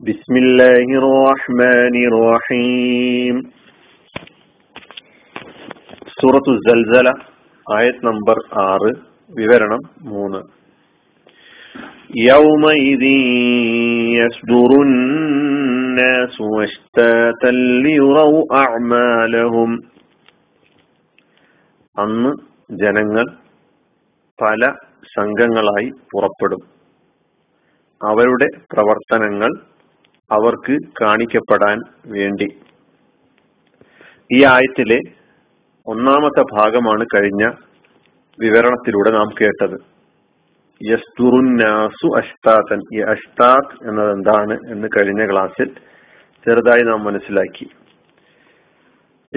بسم الله الرحمن الرحيم സൂറത്തു സൽസല ആയത് നമ്പർ ആറ് വിവരണം മൂന്ന് يومئذ يصدر الناس اشتاتا ليروا أعمالهم അന്ന് ജനങ്ങൾ പല സംഘങ്ങളായി പുറപ്പെടും അവരുടെ പ്രവർത്തനങ്ങൾ അവർക്ക് കാണിക്കപ്പെടാൻ വേണ്ടി. ഈ ആയത്തിലെ ഒന്നാമത്തെ ഭാഗമാണ് കഴിഞ്ഞ വിവരണത്തിലൂടെ നാം കേട്ടത്. യസ്തുറുന്നാസു അഷ്താത്തൻ ഈ അഷ്താത്ത് എന്നത് എന്താണ് എന്ന് കഴിഞ്ഞ ക്ലാസ്സിൽ ചെറുതായി നാം മനസ്സിലാക്കി.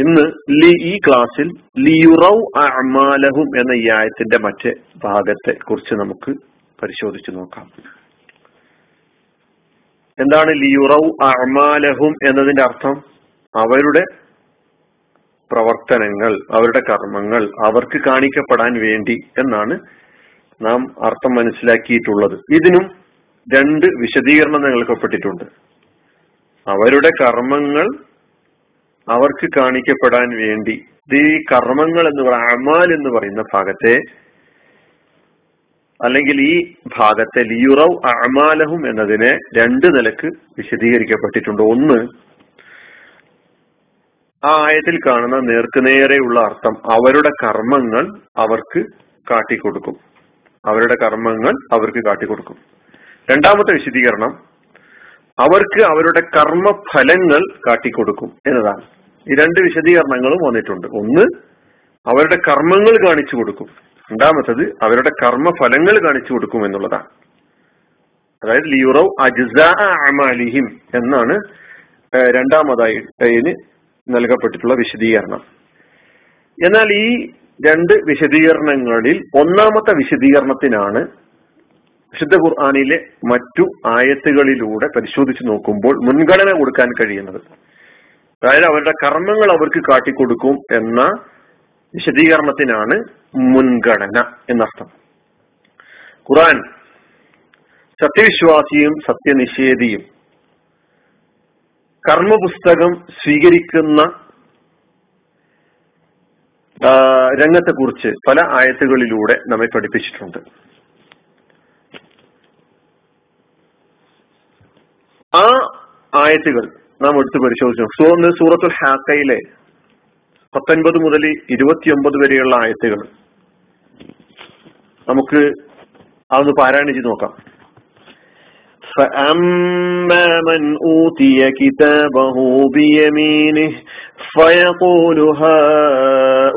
ഇന്ന് ലി ഈ ക്ലാസ്സിൽ ലിയുറൗ അമാലഹും എന്ന ഈ ആയത്തിന്റെ മറ്റേ ഭാഗത്തെ കുറിച്ച് നമുക്ക് പരിശോധിച്ചു നോക്കാം. എന്താണ് ലിയുറൗ അമാലഹും എന്നതിന്റെ അർത്ഥം? അവരുടെ പ്രവർത്തനങ്ങൾ അവരുടെ കർമ്മങ്ങൾ അവർക്ക് കാണിക്കപ്പെടാൻ വേണ്ടി എന്നാണ് നാം അർത്ഥം മനസ്സിലാക്കിയിട്ടുള്ളത്. ഇതിനും രണ്ട് വിശദീകരണം നൽകപ്പെട്ടിട്ടുണ്ട് അവരുടെ കർമ്മങ്ങൾ അവർക്ക് കാണിക്കപ്പെടാൻ വേണ്ടി. ഈ കർമ്മങ്ങൾ എന്ന് പറയുന്ന അമാൽ എന്ന് പറയുന്ന ഭാഗത്തെ അല്ലെങ്കിൽ ഈ ഭാഗത്തെ ലിയുറവ് അമാലഹും എന്നതിനെ രണ്ട് നിലയ്ക്ക് വിശദീകരിക്കപ്പെട്ടിട്ടുണ്ട്. ഒന്ന് ആ ആയത്തിൽ കാണുന്ന നേർക്കുനേരെയുള്ള അർത്ഥം അവരുടെ കർമ്മങ്ങൾ അവർക്ക് കാട്ടിക്കൊടുക്കും. അവരുടെ കർമ്മങ്ങൾ അവർക്ക് കാട്ടിക്കൊടുക്കും. രണ്ടാമത്തെ വിശദീകരണം അവർക്ക് അവരുടെ കർമ്മഫലങ്ങൾ കാട്ടിക്കൊടുക്കും എന്നതാണ്. ഈ രണ്ട് വിശദീകരണങ്ങളും വന്നിട്ടുണ്ട്. ഒന്ന് അവരുടെ കർമ്മങ്ങൾ കാണിച്ചു കൊടുക്കും രണ്ടാമത്തത് അവരുടെ കർമ്മഫലങ്ങൾ കാണിച്ചു കൊടുക്കും എന്നുള്ളതാണ്. അതായത് ലിയുറവ് അജിസിം അമാലിഹിം എന്നാണ് രണ്ടാമതായി അതിന് നൽകപ്പെട്ടിട്ടുള്ള വിശദീകരണം. എന്നാൽ ഈ രണ്ട് വിശദീകരണങ്ങളിൽ ഒന്നാമത്തെ വിശദീകരണത്തിനാണ് വിശുദ്ധ ഖുർആാനിലെ മറ്റു ആയത്തുകളിലൂടെ പരിശോധിച്ച് നോക്കുമ്പോൾ മുൻഗണന കൊടുക്കാൻ കഴിയുന്നത്. അതായത് അവരുടെ കർമ്മങ്ങൾ അവർക്ക് കാട്ടിക്കൊടുക്കും എന്ന വിശദീകരണത്തിനാണ് മുൻഗണന എന്നർത്ഥം. ഖുറാൻ സത്യവിശ്വാസിയും സത്യനിഷേധിയും കർമ്മപുസ്തകം സ്വീകരിക്കുന്ന രംഗത്തെക്കുറിച്ച് പല ആയത്തുകളിലൂടെ നമ്മെ പഠിപ്പിച്ചിട്ടുണ്ട്. ആ ആയത്തുകൾ നാം എടുത്തു പരിശോധിച്ചു സൂറത്തുൽ ഹാക്കയിലെ പത്തൊൻപത് മുതൽ ഇരുപത്തിയൊമ്പത് വരെയുള്ള ആയത്തുകൾ നമുക്ക് അതൊന്ന് പാരായണം ചെയ്ത് നോക്കാം فأما من أوتي كتابه بيمينه فيقول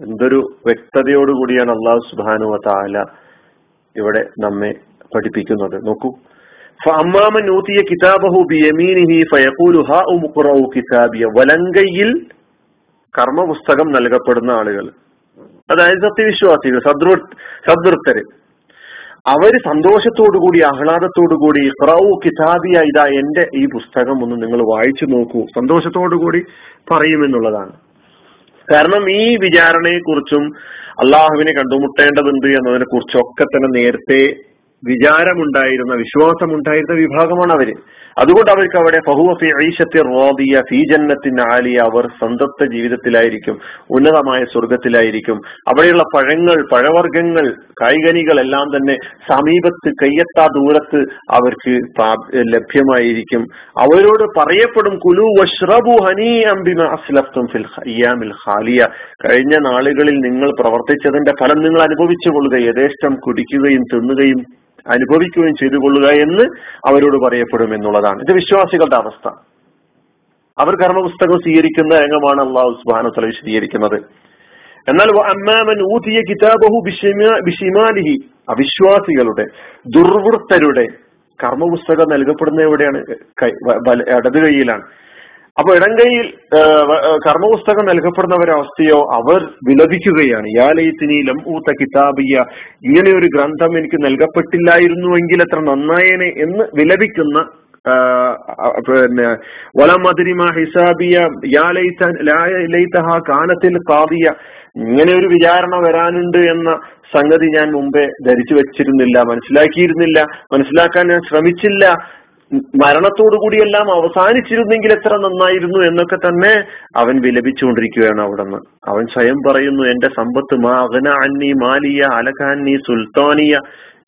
എന്തൊരു വ്യക്തതയോടുകൂടിയാണ് അള്ളാഹു സുബാനു താല ഇവിടെ നമ്മെ പഠിപ്പിക്കുന്നത്. നോക്കൂ. അമ്മാമൻ ഊതിയ കിതാബഹു ബിയമീനിഹി ഫയഖൂലു ഹാ കിതാബിയ. വലങ്കയിൽ കർമ്മപുസ്തകം നൽകപ്പെടുന്ന ആളുകൾ. അതായത് സത്യവിശ്വാസികൾ സദൃ സദൃത്തര് അവർ സന്തോഷത്തോടുകൂടി ആഹ്ലാദത്തോടുകൂടി ഇഖ്റാവു കിതാബിയ ഇതാ എന്റെ ഈ പുസ്തകം ഒന്ന് നിങ്ങൾ വായിച്ചു നോക്കൂ. സന്തോഷത്തോടുകൂടി പറയുമെന്നുള്ളതാണ് കാരണം ഈ വിചാരണയെ കുറിച്ചും അള്ളാഹുവിനെ കണ്ടുമുട്ടേണ്ടതുണ്ട് എന്നതിനെ കുറിച്ചൊക്കെ തന്നെ നേരത്തെ വിചാരമുണ്ടായിരുന്ന വിശ്വാസമുണ്ടായിരുന്ന വിഭാഗമാണ് അവർ അതുകൊണ്ട് അവർക്ക് അവിടെ ഫഹുവഫി ഐഷത്തെ റോദിയ ഫീ ജന്നത്തിന് ആലിയ അവർ സന്തപ്ത ജീവിതത്തിലായിരിക്കും ഉന്നതമായ സ്വർഗത്തിലായിരിക്കും അവിടെയുള്ള പഴങ്ങൾ പഴവർഗങ്ങൾ കായികനികൾ എല്ലാം തന്നെ സമീപത്ത് കയ്യെത്താ ദൂരത്ത് അവർക്ക് ലഭ്യമായിരിക്കും. അവരോട് പറയപ്പെടും കുലു വഷ്റബു ഹനീ ഫിൽ ഖാലിയ. കഴിഞ്ഞ നാളുകളിൽ നിങ്ങൾ പ്രവർത്തിച്ചതിന്റെ ഫലം നിങ്ങൾ അനുഭവിച്ചു കൊള്ളുക യഥേഷ്ടം കുടിക്കുകയും തിന്നുകയും അനുഭവിക്കുകയും ചെയ്തു കൊള്ളുക എന്ന് അവരോട് പറയപ്പെടും എന്നുള്ളതാണ്. ഇത് വിശ്വാസികളുടെ അവസ്ഥ. അവർ കർമ്മപുസ്തകം സ്വീകരിക്കുന്ന രംഗമാണ് അള്ളാഹു സുബാന വിശദീകരിക്കുന്നത്. എന്നാൽ അമ്മാമൻ ഊതിയ കിതാബഹു ബിഷിമാലിഹി അവിശ്വാസികളുടെ ദുർവൃത്തരുടെ കർമ്മപുസ്തകം നൽകപ്പെടുന്ന എവിടെയാണ് ഇടത് കൈയിലാണ് അപ്പൊ ഇടങ്കയിൽ കർമ്മപുസ്തകം നൽകപ്പെടുന്ന ഒരവസ്ഥയോ അവർ വിലപിക്കുകയാണ്. യാലയത്തിനി ലം ഊത്ത കിതാബിയ ഇങ്ങനെ ഒരു ഗ്രന്ഥം എനിക്ക് നൽകപ്പെട്ടില്ലായിരുന്നുവെങ്കിൽ എത്ര നന്നായേനെ എന്ന് വിലപിക്കുന്ന പിന്നെ വലമതിരിമ ഹിസാബിയ കാനത്തിൽ കാവിയ ഇങ്ങനെ ഒരു വിചാരണ വരാനുണ്ട് എന്ന സംഗതി ഞാൻ മുമ്പേ ധരിച്ചു വെച്ചിരുന്നില്ല മനസ്സിലാക്കിയിരുന്നില്ല. മനസ്സിലാക്കാൻ ഞാൻ ശ്രമിച്ചില്ല. മരണത്തോടു കൂടിയെല്ലാം അവസാനിച്ചിരുന്നെങ്കിൽ എത്ര നന്നായിരുന്നു എന്നൊക്കെ തന്നെ അവൻ വിലപിച്ചുകൊണ്ടിരിക്കുകയാണ് അവിടുന്ന്. അവൻ സ്വയം പറയുന്നു എന്റെ സമ്പത്ത് മാ അകന അന്നി മാലിയ അലഖാന്നി സുൽത്താനിയ.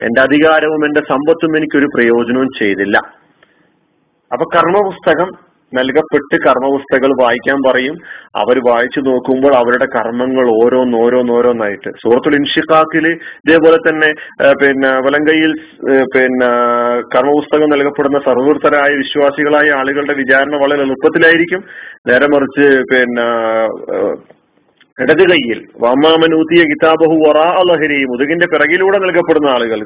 എന്റെ അധികാരവും എന്റെ സമ്പത്തും എനിക്കൊരു പ്രയോജനവും ചെയ്തില്ല. അപ്പൊ കർമ്മപുസ്തകം നൽകപ്പെട്ട് കർമ്മപുസ്തകങ്ങൾ വായിക്കാൻ പറയും. അവർ വായിച്ചു നോക്കുമ്പോൾ അവരുടെ കർമ്മങ്ങൾ ഓരോന്നോരോന്നോരോന്നായിട്ട് സുഹൃത്തുൽ ഇൻഷിഖാക്കിൽ ഇതേപോലെ തന്നെ പിന്നെ വലങ്കയിൽ പിന്നെ കർമ്മപുസ്തകം നൽകപ്പെടുന്ന സർവൃത്തരായ വിശ്വാസികളായ ആളുകളുടെ വിചാരണ വളരെ എളുപ്പത്തിലായിരിക്കും. നേരെ മറിച്ച് പിന്നെ ഇടത് കൈയിൽ വാമാമനൂത്തിയ കിതാബഹു വറാ അലഹരി മുതുകിന്റെ പിറകിലൂടെ നൽകപ്പെടുന്ന ആളുകൾ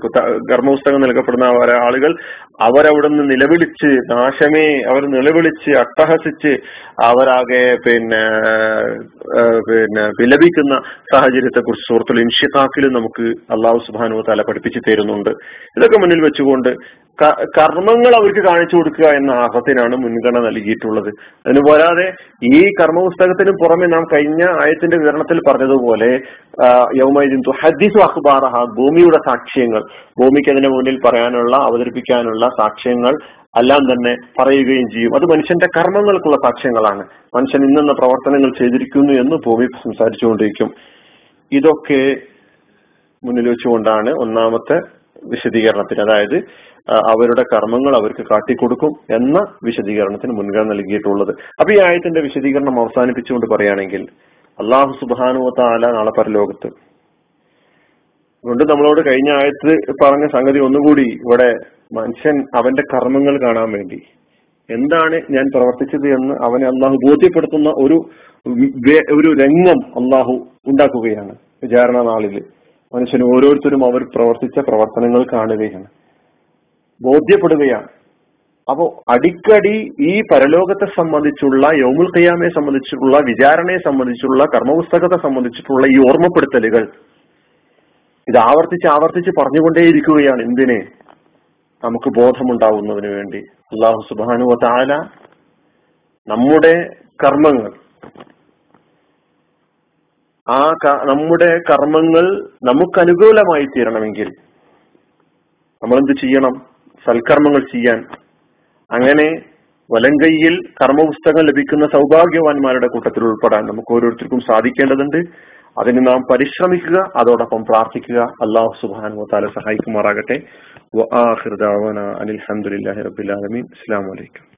കർമ്മപുസ്തകം നൽകപ്പെടുന്ന ആളുകൾ അവരവിടുന്ന് നിലവിളിച്ച് നാശമേ അവർ നിലവിളിച്ച് അട്ടഹസിച്ച് അവരാകെ പിന്നെ പിന്നെ വിലപിക്കുന്ന സാഹചര്യത്തെ കുറിച്ച് സുഹൃത്തുൽ ഇൻഷിഖാക്കിലും നമുക്ക് അള്ളാഹു സുബാനു തല പഠിപ്പിച്ചു തരുന്നുണ്ട്. ഇതൊക്കെ മുന്നിൽ വെച്ചുകൊണ്ട് കർമ്മങ്ങൾ അവർക്ക് കാണിച്ചു കൊടുക്കുക എന്ന ആഹത്തിനാണ് മുൻഗണന നൽകിയിട്ടുള്ളത്. അതിന് പോരാതെ ഈ കർമ്മപുസ്തകത്തിന് പുറമെ നാം കഴിഞ്ഞ ആയത്തിന്റെ വിവരണത്തിൽ പറഞ്ഞതുപോലെ യൗമൈദിൻ ഹദീസു അഖ്ബാറഹ ഭൂമിയുടെ സാക്ഷ്യങ്ങൾ ഭൂമിക്ക് അതിന്റെ മുന്നിൽ പറയാനുള്ള അവതരിപ്പിക്കാനുള്ള സാക്ഷ്യങ്ങൾ എല്ലാം തന്നെ പറയുകയും ചെയ്യും. അത് മനുഷ്യന്റെ കർമ്മങ്ങൾക്കുള്ള സാക്ഷ്യങ്ങളാണ്. മനുഷ്യൻ ഇന്നെന്ന പ്രവർത്തനങ്ങൾ ചെയ്തിരിക്കുന്നു എന്ന് ഭൂമി സംസാരിച്ചുകൊണ്ടിരിക്കും. ഇതൊക്കെ മുന്നിൽ വെച്ചുകൊണ്ടാണ് ഒന്നാമത്തെ വിശദീകരണത്തിന് അതായത് അവരുടെ കർമ്മങ്ങൾ അവർക്ക് കാട്ടിക്കൊടുക്കും എന്ന വിശദീകരണത്തിന് മുൻഗണന നൽകിയിട്ടുള്ളത്. അപ്പൊ ഈ ആയത്തിന്റെ വിശദീകരണം അവസാനിപ്പിച്ചുകൊണ്ട് പറയുകയാണെങ്കിൽ അള്ളാഹു സുബാനുവ താല നാളെ പരലോകത്ത്. അതുകൊണ്ട് നമ്മളോട് കഴിഞ്ഞ ആയത്ത് പറഞ്ഞ സംഗതി ഒന്നുകൂടി ഇവിടെ മനുഷ്യൻ അവന്റെ കർമ്മങ്ങൾ കാണാൻ വേണ്ടി. എന്താണ് ഞാൻ പ്രവർത്തിച്ചത് എന്ന് അവനെ അള്ളാഹു ബോധ്യപ്പെടുത്തുന്ന ഒരു ഒരു രംഗം അള്ളാഹു ഉണ്ടാക്കുകയാണ്. വിചാരണ നാളിൽ മനുഷ്യൻ ഓരോരുത്തരും അവർ പ്രവർത്തിച്ച പ്രവർത്തനങ്ങൾ കാണുകയാണ് ബോധ്യപ്പെടുകയാണ്. അപ്പോ അടിക്കടി ഈ പരലോകത്തെ സംബന്ധിച്ചുള്ള യോമുൽ ഖിയാമയെ സംബന്ധിച്ചിട്ടുള്ള വിചാരണയെ സംബന്ധിച്ചുള്ള കർമ്മപുസ്തകത്തെ സംബന്ധിച്ചിട്ടുള്ള ഈ ഓർമ്മപ്പെടുത്തലുകൾ ഇത് ആവർത്തിച്ച് ആവർത്തിച്ച് പറഞ്ഞുകൊണ്ടേയിരിക്കുകയാണ്. എന്തിനെ? നമുക്ക് ബോധമുണ്ടാവുന്നതിന് വേണ്ടി. അള്ളാഹു സുബാനു താല നമ്മുടെ കർമ്മങ്ങൾ ആ നമ്മുടെ കർമ്മങ്ങൾ നമുക്ക് അനുകൂലമായി തീരണമെങ്കിൽ നമ്മൾ എന്ത് ചെയ്യണം? സൽക്കർമ്മങ്ങൾ ചെയ്യാൻ. അങ്ങനെ വലങ്കയിൽ കർമ്മപുസ്തകം ലഭിക്കുന്ന സൗഭാഗ്യവാന്മാരുടെ കൂട്ടത്തിൽ ഉൾപ്പെടാൻ നമുക്ക് ഓരോരുത്തർക്കും സാധിക്കേണ്ടതുണ്ട്. അതിന് നാം പരിശ്രമിക്കുക അതോടൊപ്പം പ്രാർത്ഥിക്കുക. അള്ളാഹു സുബാനു താല സഹായിക്കുമാറാകട്ടെ. അലഹമുല്ലാ റബിൻ അസ്സാം വലൈക്കും